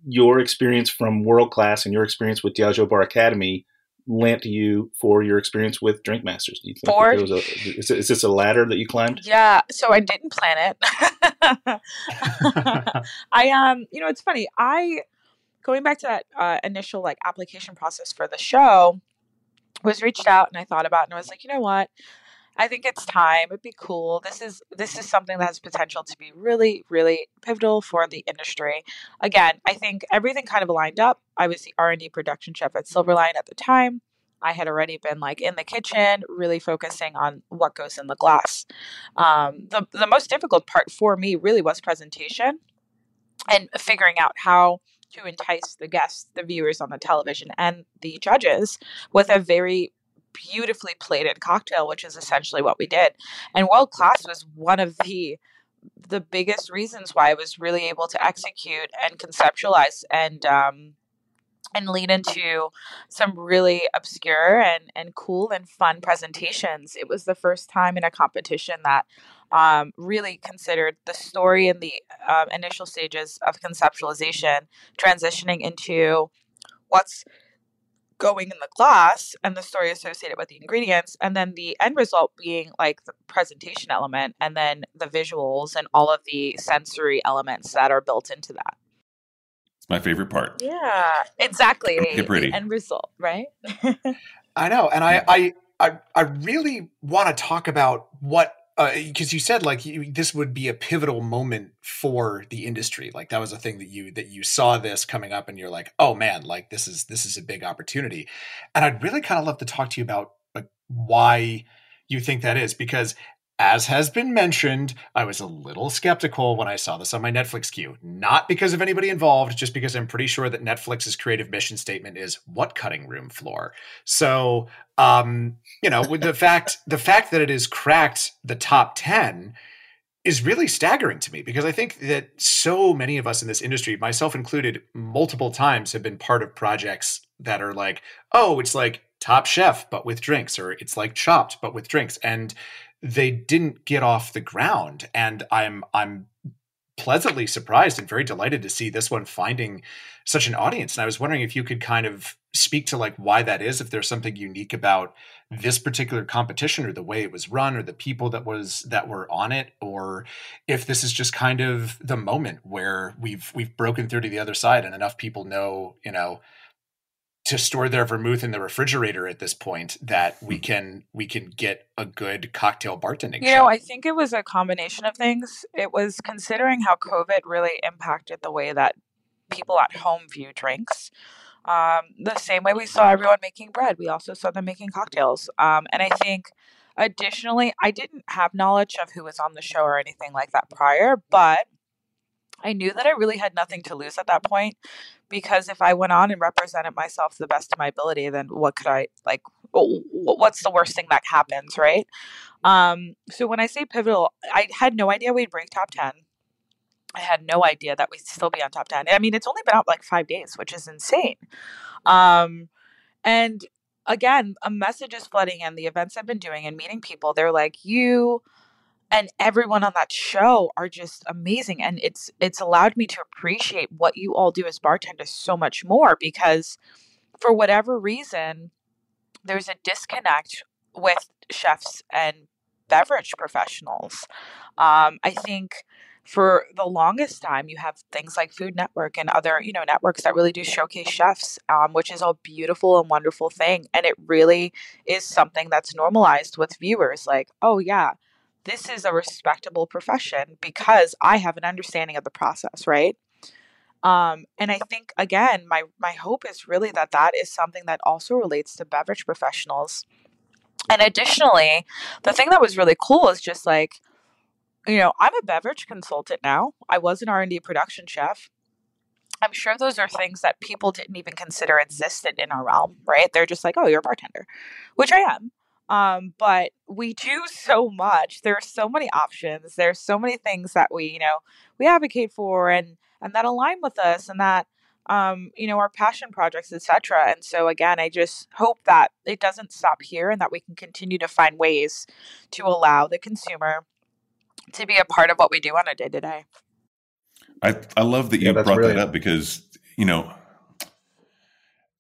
your experience from world class and your experience with Diageo Bar Academy lent you for your experience with Drink Masters? Do you think that For- there was a, is, is this a ladder that you climbed? yeah so i didn't plan it i um you know it's funny i going back to that uh, initial like application process for the show was reached out and i thought about it and i was like you know what I think it's time. It'd be cool. This is this is something that has potential to be really, really pivotal for the industry. Again, I think everything kind of lined up. I was the R and D production chef at Silver Lyan at the time. I had already been like in the kitchen, really focusing on what goes in the glass. Um, the the most difficult part for me really was presentation and figuring out how to entice the guests, the viewers on the television, and the judges with a very beautifully plated cocktail, which is essentially what we did. And world class was one of the the biggest reasons why I was really able to execute and conceptualize and um, and lead into some really obscure and and cool and fun presentations. It was the first time in a competition that um, really considered the story in the um, initial stages of conceptualization, transitioning into what's going in the glass and the story associated with the ingredients and then the end result being like the presentation element and then the visuals and all of the sensory elements that are built into that It's my favorite part. yeah exactly Get pretty. the end result right I know, and I I I, I really want to talk about what Uh, because you said like you, this would be a pivotal moment for the industry. Like that was a thing that you that you saw this coming up, and you're like, oh man, like this is this is a big opportunity. And I'd really kind of love to talk to you about like why you think that is because. As has been mentioned, I was a little skeptical when I saw this on my Netflix queue. Not because of anybody involved, just because I'm pretty sure that Netflix's creative mission statement is what cutting room floor. So um, you know, with the fact the fact that it has cracked the top ten is really staggering to me because I think that so many of us in this industry, myself included, multiple times have been part of projects that are like, oh, it's like Top Chef but with drinks, or it's like Chopped but with drinks, and they didn't get off the ground. And I'm I'm pleasantly surprised and very delighted to see this one finding such an audience. And I was wondering if you could kind of speak to like why that is, if there's something unique about this particular competition or the way it was run or the people that was that were on it, or if this is just kind of the moment where we've we've broken through to the other side and enough people know, you know, to store their vermouth in the refrigerator at this point that we can we can get a good cocktail bartending you show. know i think it was a combination of things. It was considering how covid really impacted the way that people at home view drinks um, the same way we saw everyone making bread. We also saw them making cocktails um, and i think additionally i didn't have knowledge of who was on the show or anything like that prior but I knew that I really had nothing to lose at that point because if I went on and represented myself to the best of my ability, then what could I like? wh- wh- What's the worst thing that happens, right? Um, so when I say pivotal, I had no idea we'd break top ten. I had no idea that we'd still be on top ten. I mean, it's only been out like five days, which is insane. Um, and again, a message is flooding in. The events I've been doing and meeting people, they're like, you and everyone on that show are just amazing and it's it's allowed me to appreciate what you all do as bartenders so much more because for whatever reason there's a disconnect with chefs and beverage professionals um, i think for the longest time, you have things like Food Network and other, you know, networks that really do showcase chefs, um, which is a beautiful and wonderful thing. And it really is something that's normalized with viewers. Like, oh yeah, this is a respectable profession because I have an understanding of the process, right? Um, and I think again, my my hope is really that that is something that also relates to beverage professionals. And additionally, the thing that was really cool is just like you know, I'm a beverage consultant now. I was an R&D production chef. I'm sure those are things that people didn't even consider existed in our realm, right? They're just like, "Oh, you're a bartender," which I am. Um, but we do so much. There are so many options. There's so many things that we, you know, we advocate for and and that align with us and that um, you know, our passion projects, etc. And so again, I just hope that it doesn't stop here and that we can continue to find ways to allow the consumer to be a part of what we do on a day to day. I I love that you Yeah, brought brilliant. that up because you know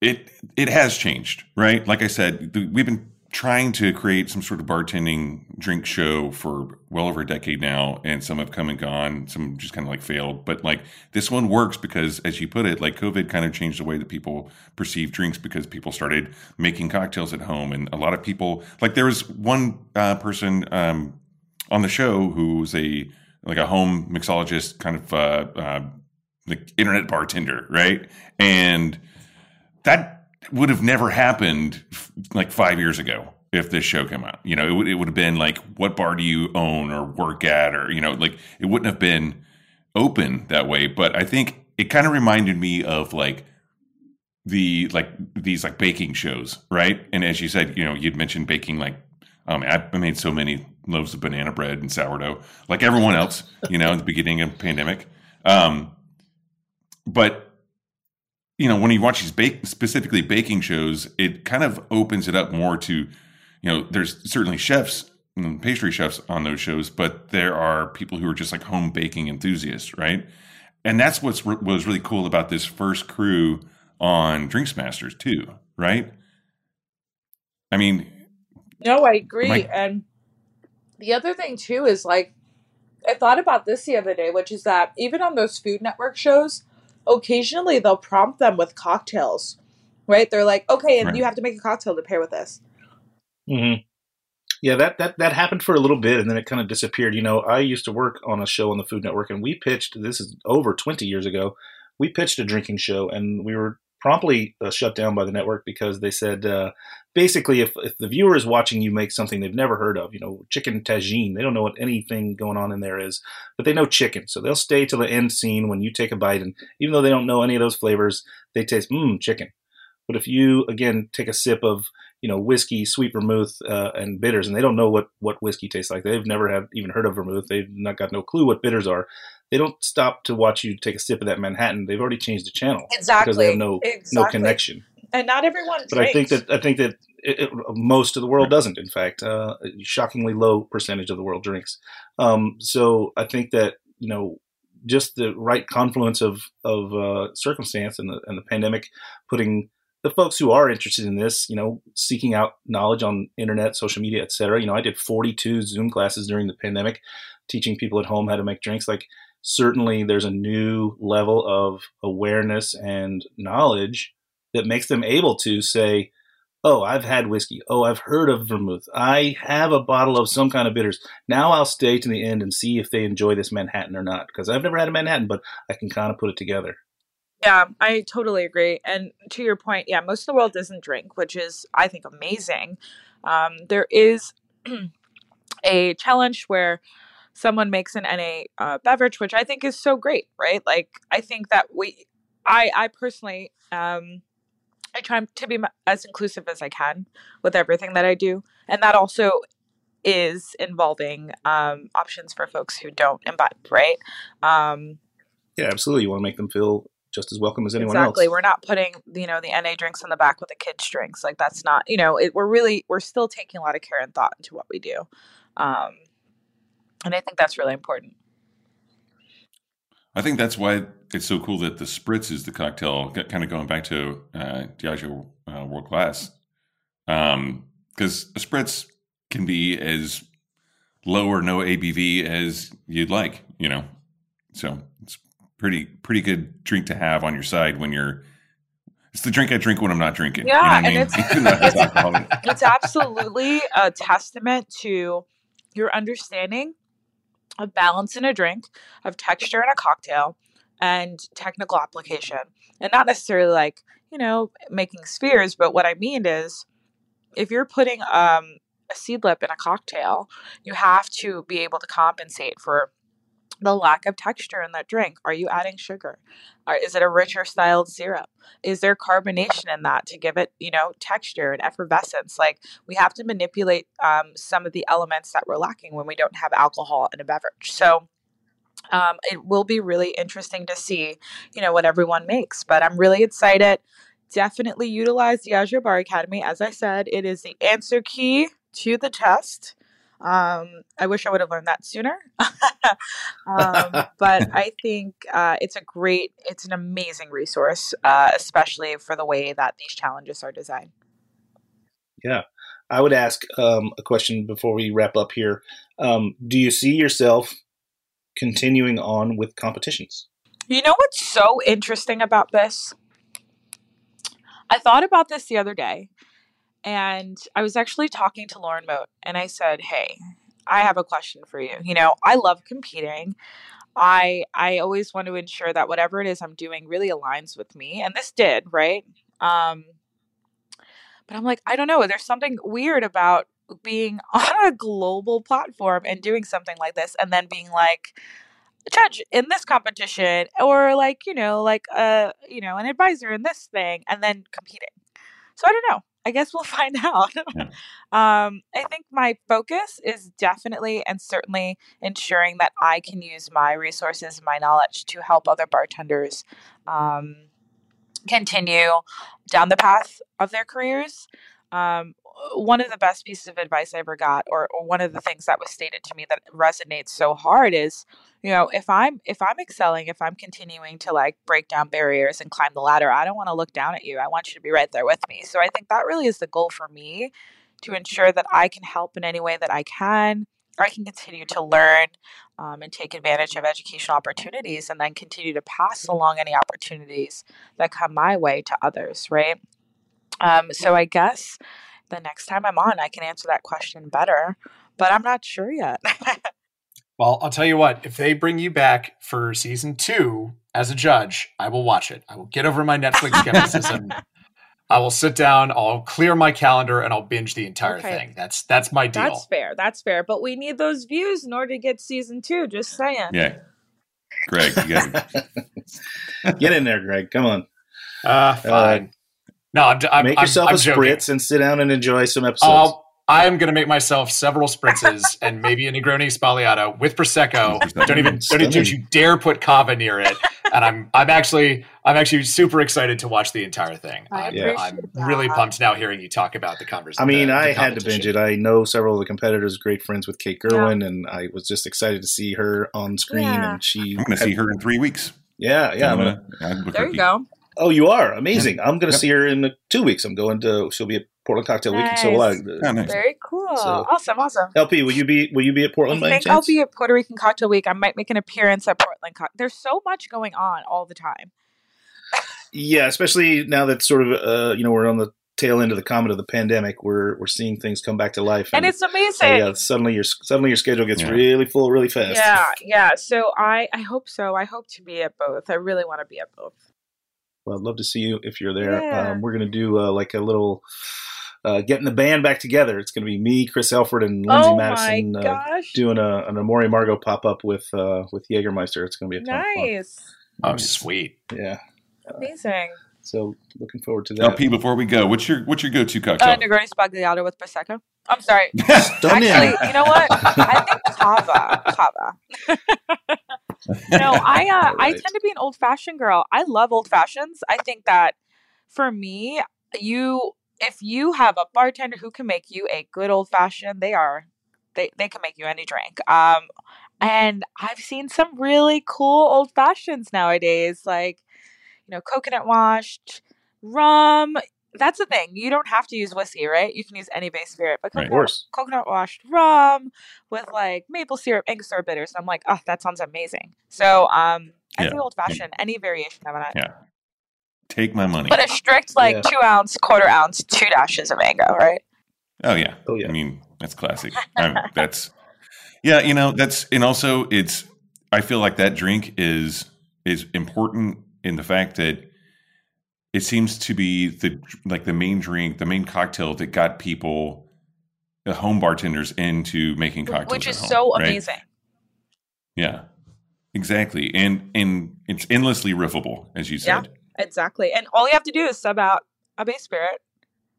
it it has changed, right? Like I said, we've been trying to create some sort of bartending drink show for well over a decade now, and some have come and gone, some just kind of like failed. But like this one works because, as you put it, like COVID kind of changed the way that people perceive drinks because people started making cocktails at home, and a lot of people like there was one uh, person um, on the show who was a like a home mixologist kind of uh, uh, like internet bartender, right? And that would have never happened like five years ago if this show came out. You know, it would it would have been like, what bar do you own or work at, or you know, like it wouldn't have been open that way. But I think it kind of reminded me of like the like these like baking shows, right? And as you said, you know, you'd mentioned baking like um, I I made so many loaves of banana bread and sourdough, like everyone else, you know, at the beginning of the pandemic. Um, but you know, when you watch these bake specifically baking shows, it kind of opens it up more to, you know, there's certainly chefs and pastry chefs on those shows, but there are people who are just like home baking enthusiasts, right? And that's what's re- was really cool about this first crew on Drinks Masters too, right? I mean, No, I agree. My- and the other thing too is like I thought about this the other day, which is that even on those Food Network shows, occasionally they'll prompt them with cocktails. Right? They're like, okay, and Right. you have to make a cocktail to pair with this. Mm-hmm. Yeah, that, that that happened for a little bit, and then it kind of disappeared. You know, I used to work on a show on the Food Network, and we pitched. This is over twenty years ago. We pitched a drinking show, and we were promptly uh, shut down by the network because they said uh, basically, if if the viewer is watching you make something they've never heard of, you know, chicken tagine, they don't know what anything going on in there is, but they know chicken, so they'll stay till the end scene when you take a bite, and even though they don't know any of those flavors, they taste mmm chicken. But if you again take a sip of you know whiskey, sweet vermouth, uh, and bitters, and they don't know what what whiskey tastes like. They've never have even heard of vermouth. They've not got no clue what bitters are. They don't stop to watch you take a sip of that Manhattan. They've already changed the channel exactly because they have no no connection. And not everyone But I think drinks. that I think that it, it, most of the world doesn't. In fact, uh, shockingly low percentage of the world drinks. Um, so I think that you know just the right confluence of of uh, circumstance and the and the pandemic putting the folks who are interested in this, you know, seeking out knowledge on internet, social media, et cetera. You know, I did 42 Zoom classes during the pandemic, teaching people at home how to make drinks. Like, certainly there's a new level of awareness and knowledge that makes them able to say, Oh, I've had whiskey. Oh, I've heard of vermouth. I have a bottle of some kind of bitters. Now I'll stay to the end and see if they enjoy this Manhattan or not. Because I've never had a Manhattan, but I can kind of put it together. Yeah, I totally agree. And to your point, yeah, most of the world doesn't drink, which is, I think, amazing. Um, there is a challenge where someone makes an NA uh, beverage, which I think is so great, right? Like, I think that we, I, I personally, um, I try to be as inclusive as I can with everything that I do, and that also is involving um, options for folks who don't imbibe, right? Um, Yeah, absolutely. You want to make them feel just as welcome as anyone exactly. else. Exactly. We're not putting, you know, the NA drinks on the back with the kids drinks. Like that's not, you know, it, we're really we're still taking a lot of care and thought into what we do. Um and I think that's really important. I think that's why it's so cool that the spritz is the cocktail. Kind of going back to uh, Diageo uh, World Class, because a spritz can be as low or no ABV as you'd like. You know, So it's pretty pretty good drink to have on your side when you're. It's the drink I drink when I'm not drinking. Yeah, you know what I and mean? it's- Even though it has alcohol in it. it's absolutely a testament to your understanding of balance in a drink, of texture in a cocktail, and technical application. And not necessarily like, you know, making spheres, but what I mean is if you're putting um, a Seedlip in a cocktail, you have to be able to compensate for the lack of texture in that drink. Are you adding sugar? Is it a richer styled syrup? Is there carbonation in that to give it, you know, texture and effervescence? Like we have to manipulate um, some of the elements that we're lacking when we don't have alcohol in a beverage. So um, it will be really interesting to see, you know, what everyone makes. But I'm really excited. Definitely utilize the Diageo Bar Academy. As I said, it is the answer key to the test. Um, I wish I would have learned that sooner. um, but I think uh, it's a great, it's an amazing resource, uh, especially for the way that these challenges are designed. Yeah. I would ask um, a question before we wrap up here. Um, do you see yourself continuing on with competitions? You know what's so interesting about this? I thought about this the other day, and I was actually talking to Lauren Mote, and I said, "Hey, I have a question for you. You know, I love competing. I I always want to ensure that whatever it is I'm doing really aligns with me, and this did, right? Um, but I'm like, I don't know. There's something weird about being on a global platform and doing something like this, and then being like." judge in this competition or like you know like a you know an advisor in this thing and then competing so i don't know i guess we'll find out. Um i think my focus is definitely and certainly ensuring that i can use my resources my knowledge to help other bartenders um continue down the path of their careers. Um one of the best pieces of advice I ever got, or, or one of the things that was stated to me that resonates so hard is, you know, if I'm if I'm excelling, if I'm continuing to like break down barriers and climb the ladder, I don't want to look down at you. I want you to be right there with me. So I think that really is the goal for me to ensure that I can help in any way that I can, or I can continue to learn um, and take advantage of educational opportunities, and then continue to pass along any opportunities that come my way to others. Right. Um, so I guess the next time I'm on, I can answer that question better, but I'm not sure yet. Well, I'll tell you what, if they bring you back for season two as a judge, I will watch it. I will get over my Netflix skepticism. I will sit down, I'll clear my calendar, and I'll binge the entire Okay. thing. That's that's my deal. That's fair. That's fair. But we need those views in order to get season two. Just saying. Yeah. Greg, you got Get in there, Greg. Come on. Uh, fine. No, I'm, I'm Make I'm- yourself I'm a joking. spritz and sit down and enjoy some episodes. Uh, I'll, I'm going to make myself several spritzes and maybe a Negroni Sbagliato with prosecco. don't even don't even you dare put cava near it. And I'm I'm actually I'm actually super excited to watch the entire thing. I I'm, Yeah. I'm really pumped now hearing you talk about the conversation. I mean, I had to binge it. I know several of the competitors, great friends with Kate Yeah. Gerwin, and I was just excited to see her on screen. Yeah. And she, I'm going to see her in three weeks. yeah, yeah. I'm I'm gonna, gonna, I'd book There her you go. Oh, you are amazing. I'm going to Yep. see her in uh, two weeks. I'm going to. She'll be at Portland Cocktail Weekend. So will I. Nice. Oh, nice. Very cool. So- awesome. Awesome. LP, will you be? Will you be at I Portland by any think I'll be at Puerto Rican Cocktail Week. I might make an appearance at Portland. Co- There's so much going on all the time. Yeah, especially now that sort of uh, you know we're on the tail end of the comet of the pandemic. We're we're seeing things come back to life, And it's uh, amazing. yeah, suddenly your suddenly your schedule gets Yeah. really full really fast. Yeah, yeah. So I, I hope so. I hope to be at both. I really want to be at both. Well, I'd love to see you if you're there. Yeah. Um, we're gonna do uh, like a little uh, getting the band back together. It's gonna be me, Chris Elford, and Lindsay oh Madison my uh, doing a an Amor y Amargo pop up with uh, with Jägermeister. It's gonna be a ton of nice, Oh, sweet. Yeah. amazing. So looking forward to that. LP, before we go, what's your what's your go to cocktail? Uh, Negroni Sbagliato with prosecco. I'm sorry. Actually, you know what? I think cava. Cava. no, I uh, I tend to be an old fashioned girl. I love old fashions. I think that for me, you if you have a bartender who can make you a good old fashioned, they are they they can make you any drink. Um and I've seen some really cool old fashions nowadays, like you know, coconut washed rum, that's the thing. You don't have to use whiskey, right? You can use any base spirit, but Of coconut, course. coconut washed rum with like maple syrup, Angostura bitters. I'm like, oh, that sounds amazing. So, um, I Yeah. say old fashioned, any variation of it. Yeah. Take my money. But a strict like Yeah. two ounce, quarter ounce, two dashes of mango, right? Oh yeah. Oh, yeah. I mean, that's classic. i that's yeah. You know, that's and also it's. I feel like that drink is is important in the fact that it seems to be the like the main drink, the main cocktail that got people, the home bartenders into making cocktails, Which at is home, so right? amazing. Yeah, exactly, and and it's endlessly riffable, as you Yeah. said. Exactly. And all you have to do is sub out a base spirit.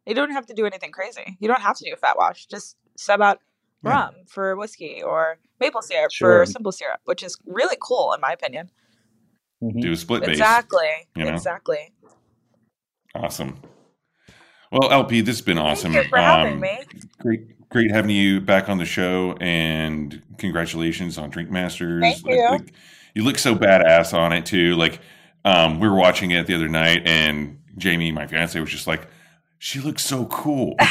You don't have to do anything crazy. You don't have to do a fat wash. Just sub out Yeah. rum for whiskey or maple syrup Sure. for simple syrup, which is really cool in my opinion. Mhm. Do a split base. Exactly. you know? Exactly. Awesome. Well, LP, this has been awesome. Thank you for having Um, me. Great, great having you back on the show, and congratulations on Drink Masters. Thank Like- you. like, you look so badass on it too. Like um, we were watching it the other night, and Jamie, my fiance, was just like, "She looks so cool."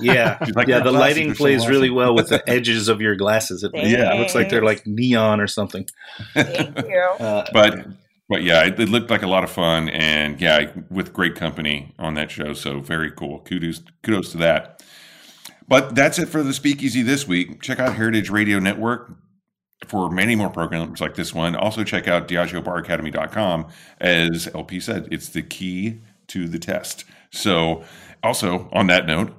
Yeah, like, yeah. The lighting are so plays really well with the edges of your glasses. It, Yeah. it looks like they're like neon or something. Thank you. Uh, but but yeah, it, it looked like a lot of fun, and yeah, with great company on that show. So very cool. Kudos kudos to that. But that's it for the Speakeasy this week. Check out Heritage Radio Network for many more programs like this one. Also check out DiageoBarAcademy.com. As LP said, it's the key to the test. So also on that note,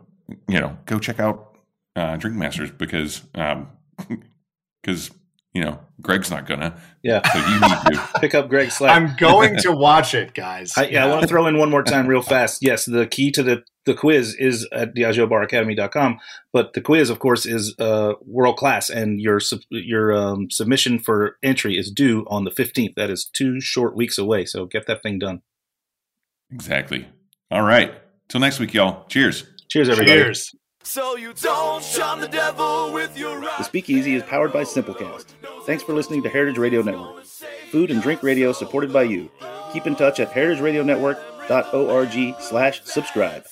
you know, go check out uh, Drink Masters because um because you know Greg's not gonna. yeah, So you need to. pick up Greg's slack. I'm going to watch it, guys. I, yeah, I want to throw in one more time real fast. Yes, the key to the, the quiz is at diageobaracademy.com, but the quiz, of course, is uh, world class, and your your um, submission for entry is due on the 15th. That is two short weeks away, so get that thing done. Exactly. All right. Till next week, y'all. Cheers. Cheers, everybody. Cheers. So you don't shun the devil with your. The Speakeasy is powered by Simplecast. Thanks for listening to Heritage Radio Network. Food and drink radio supported by you. Keep in touch at heritageradionetwork.org slash subscribe.